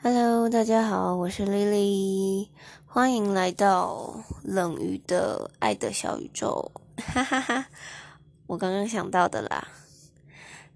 Hello，大家好，我是 Lily，欢迎来到冷鱼的爱的小宇宙，哈哈哈，我刚刚想到的啦。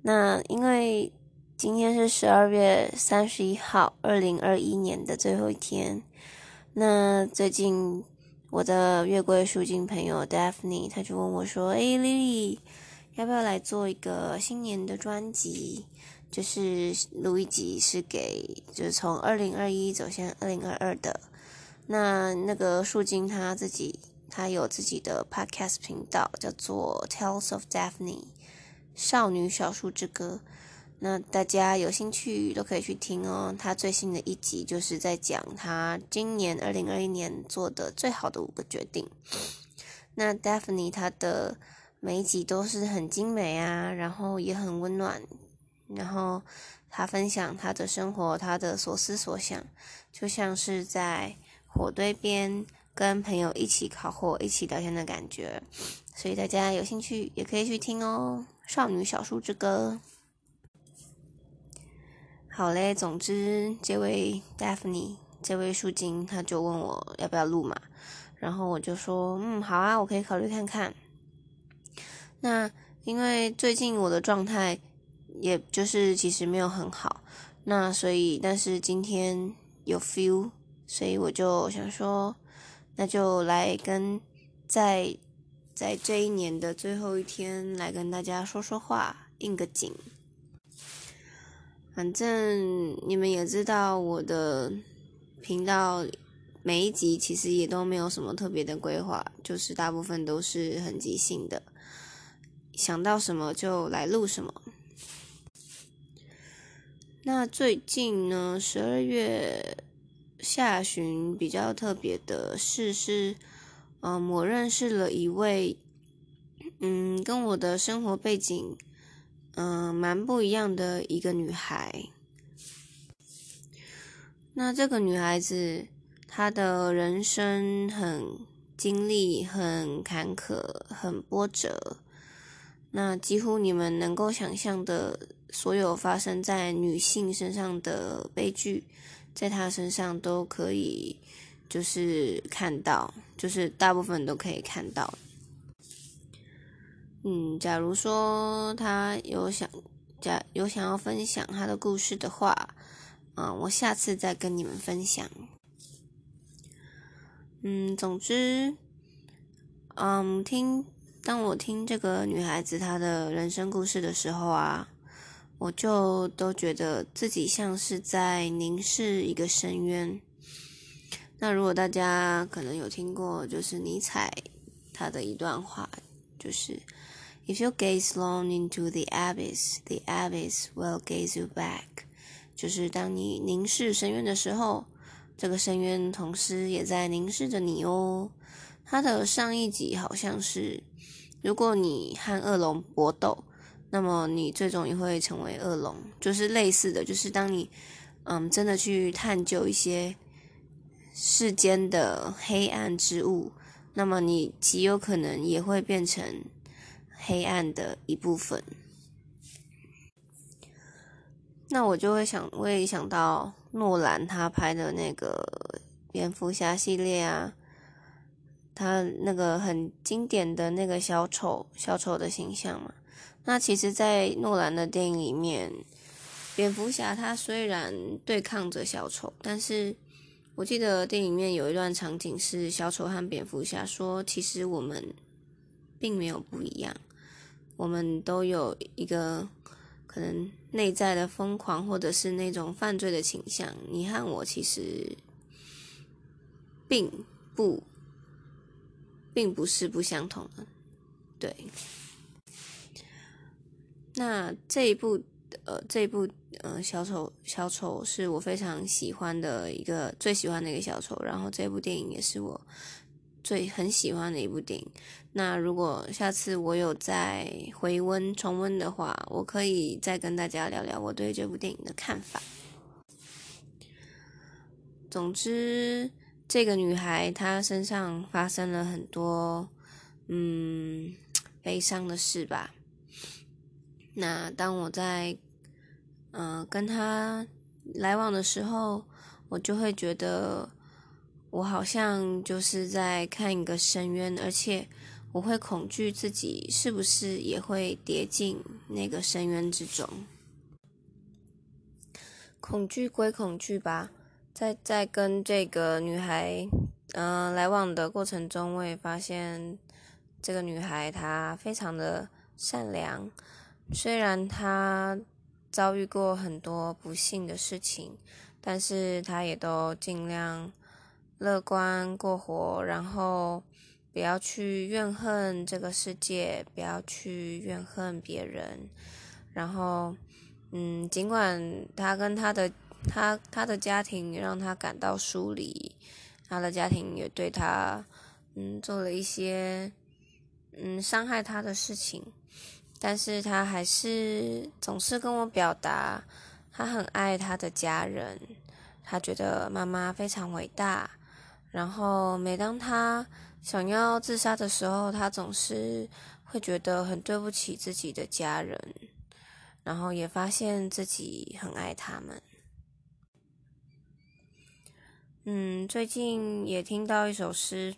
那因为今天是十二月三十一号，二零二一年的最后一天。那最近我的月桂树精朋友 Daphne，他就问我说：“哎，Lily，要不要来做一个新年的专辑？就是录一集是给，就是从二零二一走向二零二二的。那那个树精他自己，他有自己的 podcast 频道，叫做 Tales of Daphne，少女小树之歌。”那大家有兴趣都可以去听哦。他最新的一集就是在讲他今年二零二一年做的最好的五个决定。那 Daphne 他的每一集都是很精美啊，然后也很温暖。然后他分享他的生活，他的所思所想，就像是在火堆边跟朋友一起烤火、一起聊天的感觉。所以大家有兴趣也可以去听哦，《少女小树之歌》。好嘞，总之这位 Daphne 这位树精，他就问我要不要录嘛，然后我就说，嗯，好啊，我可以考虑看看。那因为最近我的状态，也就是其实没有很好，那所以但是今天有 feel，所以我就想说，那就来跟在在这一年的最后一天来跟大家说说话，应个景。反正你们也知道，我的频道每一集其实也都没有什么特别的规划，就是大部分都是很即兴的，想到什么就来录什么。那最近呢，十二月下旬比较特别的事是，嗯，我认识了一位，嗯，跟我的生活背景。嗯，蛮不一样的一个女孩。那这个女孩子，她的人生很经历很坎坷，很波折。那几乎你们能够想象的所有发生在女性身上的悲剧，在她身上都可以，就是看到，就是大部分都可以看到。嗯，假如说她有想，假有想要分享她的故事的话，嗯，我下次再跟你们分享。嗯，总之，嗯，听当我听这个女孩子她的人生故事的时候啊，我就都觉得自己像是在凝视一个深渊。那如果大家可能有听过，就是尼采他的一段话，就是。If you gaze long into the abyss, the abyss will gaze you back。就是当你凝视深渊的时候，这个深渊同时也在凝视着你哦。它的上一集好像是，如果你和恶龙搏斗，那么你最终也会成为恶龙。就是类似的，就是当你嗯真的去探究一些世间的黑暗之物，那么你极有可能也会变成。黑暗的一部分，那我就会想，我也想到诺兰他拍的那个蝙蝠侠系列啊，他那个很经典的那个小丑，小丑的形象嘛。那其实，在诺兰的电影里面，蝙蝠侠他虽然对抗着小丑，但是我记得电影里面有一段场景是小丑和蝙蝠侠说：“其实我们并没有不一样。”我们都有一个可能内在的疯狂，或者是那种犯罪的倾向。你和我其实并不，并不是不相同的。对。那这一部，呃，这一部，呃，小丑，小丑是我非常喜欢的一个，最喜欢的一个小丑。然后这部电影也是我。最很喜欢的一部电影。那如果下次我有再回温重温的话，我可以再跟大家聊聊我对这部电影的看法。总之，这个女孩她身上发生了很多嗯悲伤的事吧。那当我在嗯跟她来往的时候，我就会觉得我好像就是在看一个深渊，而且我会恐惧自己是不是也会跌进那个深渊之中。恐惧归恐惧吧，在在跟这个女孩嗯来往的过程中，我也发现这个女孩她非常的善良，虽然她遭遇过很多不幸的事情，但是她也都尽量乐观过活，然后不要去怨恨这个世界，不要去怨恨别人，然后。嗯，尽管她跟她的他他的家庭让他感到疏离，他的家庭也对他嗯做了一些嗯伤害他的事情，但是他还是总是跟我表达他很爱他的家人，他觉得妈妈非常伟大，然后每当他想要自杀的时候，他总是会觉得很对不起自己的家人。然后也发现自己很爱他们。嗯，最近也听到一首诗，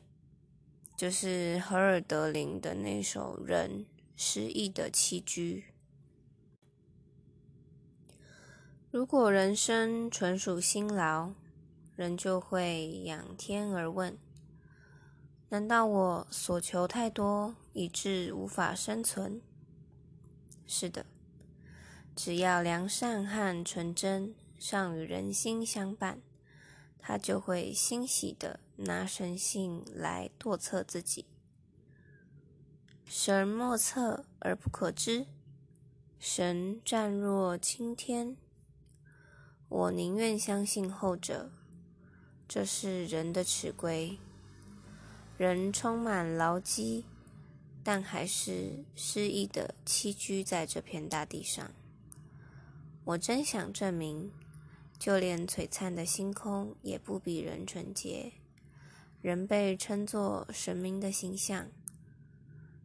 就是荷尔德林的那首《人失意的栖居》。如果人生纯属辛劳，人就会仰天而问：难道我所求太多，以致无法生存？是的。只要良善和纯真尚与人心相伴，他就会欣喜的拿神性来度测自己。神莫测而不可知，神湛若青天。我宁愿相信后者，这是人的尺规。人充满牢基，但还是失意的栖居在这片大地上。我真想证明，就连璀璨的星空也不比人纯洁。人被称作神明的形象，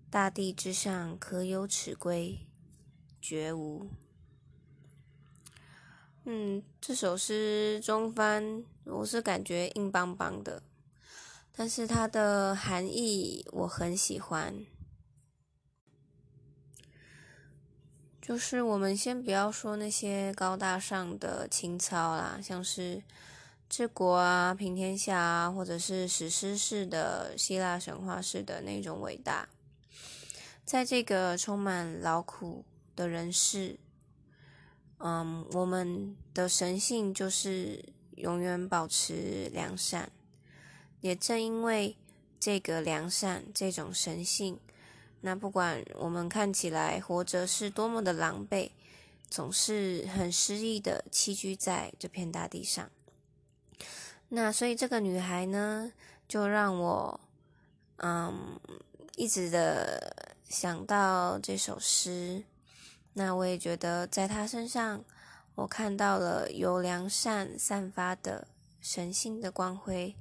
大地之上可有尺规？绝无。嗯，这首诗中翻，我是感觉硬邦邦的，但是它的含义我很喜欢。就是我们先不要说那些高大上的情操啦，像是治国啊、平天下啊，或者是史诗式的希腊神话式的那种伟大，在这个充满劳苦的人世，嗯，我们的神性就是永远保持良善，也正因为这个良善这种神性。那不管我们看起来活着是多么的狼狈，总是很失意的栖居在这片大地上。那所以这个女孩呢，就让我嗯一直的想到这首诗。那我也觉得在她身上，我看到了由良善散发的神性的光辉，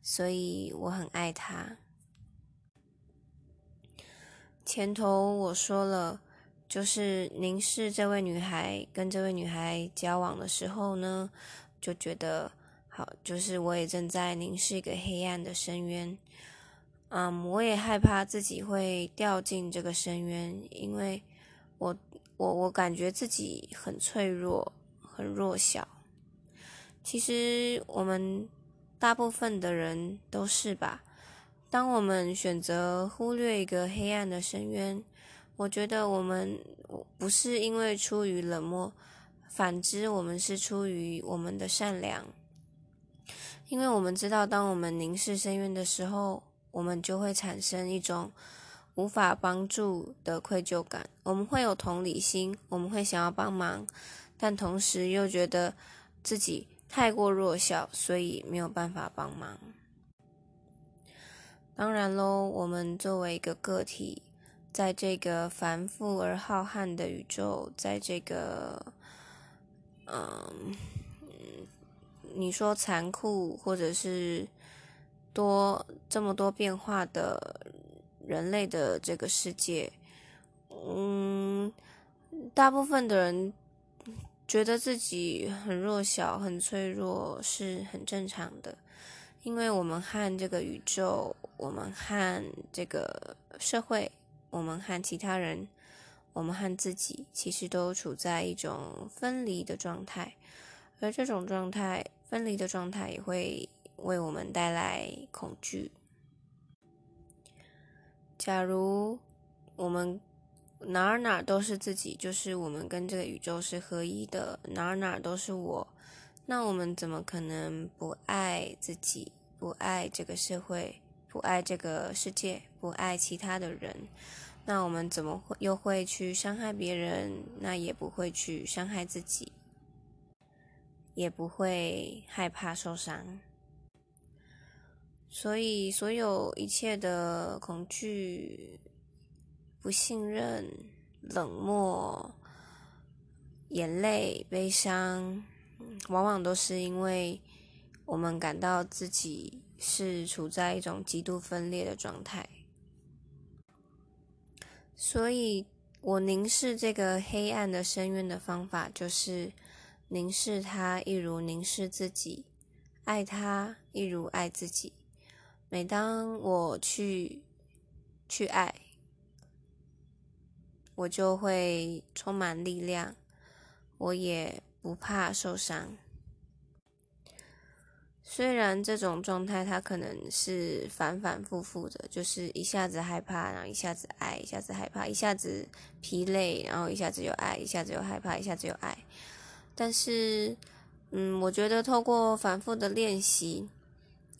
所以我很爱她。前头我说了，就是凝视这位女孩，跟这位女孩交往的时候呢，就觉得好，就是我也正在凝视一个黑暗的深渊，嗯，我也害怕自己会掉进这个深渊，因为我我我感觉自己很脆弱，很弱小。其实我们大部分的人都是吧。当我们选择忽略一个黑暗的深渊，我觉得我们不是因为出于冷漠，反之，我们是出于我们的善良。因为我们知道，当我们凝视深渊的时候，我们就会产生一种无法帮助的愧疚感。我们会有同理心，我们会想要帮忙，但同时又觉得自己太过弱小，所以没有办法帮忙。当然喽，我们作为一个个体，在这个繁复而浩瀚的宇宙，在这个，嗯，你说残酷或者是多这么多变化的人类的这个世界，嗯，大部分的人觉得自己很弱小、很脆弱是很正常的，因为我们和这个宇宙，我们和这个社会，我们和其他人，我们和自己，其实都处在一种分离的状态，而这种状态，分离的状态也会为我们带来恐惧。假如我们。哪儿哪儿都是自己，就是我们跟这个宇宙是合一的，哪儿哪儿都是我。那我们怎么可能不爱自己，不爱这个社会，不爱这个世界，不爱其他的人？那我们怎么会又会去伤害别人？那也不会去伤害自己，也不会害怕受伤。所以，所有一切的恐惧。不信任、冷漠、眼泪、悲伤，往往都是因为我们感到自己是处在一种极度分裂的状态。所以，我凝视这个黑暗的深渊的方法，就是凝视它，一如凝视自己；爱它，一如爱自己。每当我去去爱。我就会充满力量，我也不怕受伤。虽然这种状态它可能是反反复复的，就是一下子害怕，然后一下子爱，一下子害怕，一下子疲累，然后一下子又爱，一下子又害怕，一下子又爱。但是，嗯，我觉得透过反复的练习，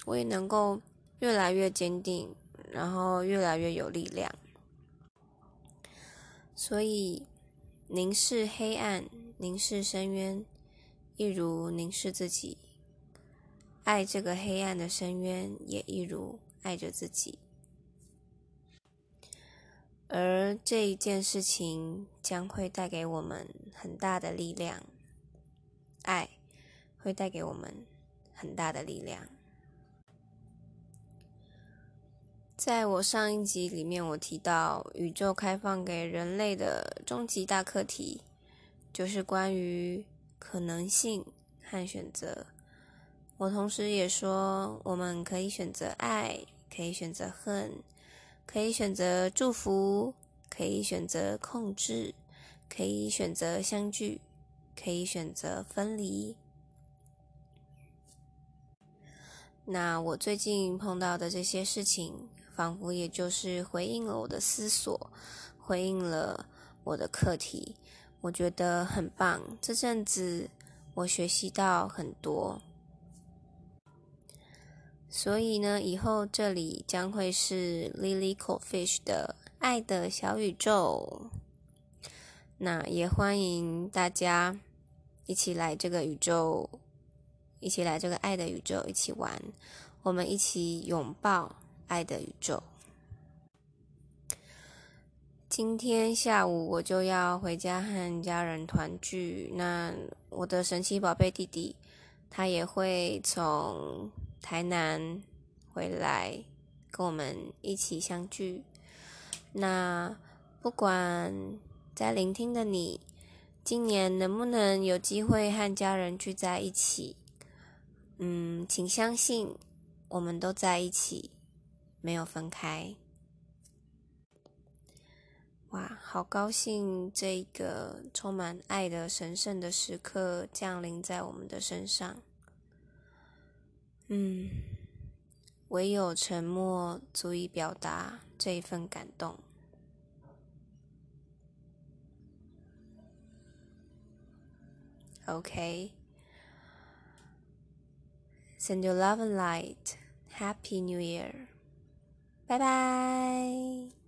我也能够越来越坚定，然后越来越有力量。所以，凝视黑暗，凝视深渊，一如凝视自己；爱这个黑暗的深渊，也一如爱着自己。而这一件事情将会带给我们很大的力量，爱会带给我们很大的力量。在我上一集里面，我提到宇宙开放给人类的终极大课题，就是关于可能性和选择。我同时也说，我们可以选择爱，可以选择恨，可以选择祝福，可以选择控制，可以选择相聚，可以选择分离。那我最近碰到的这些事情。仿佛也就是回应了我的思索，回应了我的课题，我觉得很棒。这阵子我学习到很多，所以呢，以后这里将会是 Lily Cold Fish 的爱的小宇宙。那也欢迎大家一起来这个宇宙，一起来这个爱的宇宙一起玩，我们一起拥抱。爱的宇宙。今天下午我就要回家和家人团聚。那我的神奇宝贝弟弟，他也会从台南回来跟我们一起相聚。那不管在聆听的你，今年能不能有机会和家人聚在一起？嗯，请相信，我们都在一起。没有分开，哇，好高兴！这个充满爱的神圣的时刻降临在我们的身上。嗯，唯有沉默足以表达这一份感动。OK，send your love and light. Happy New Year. 拜拜。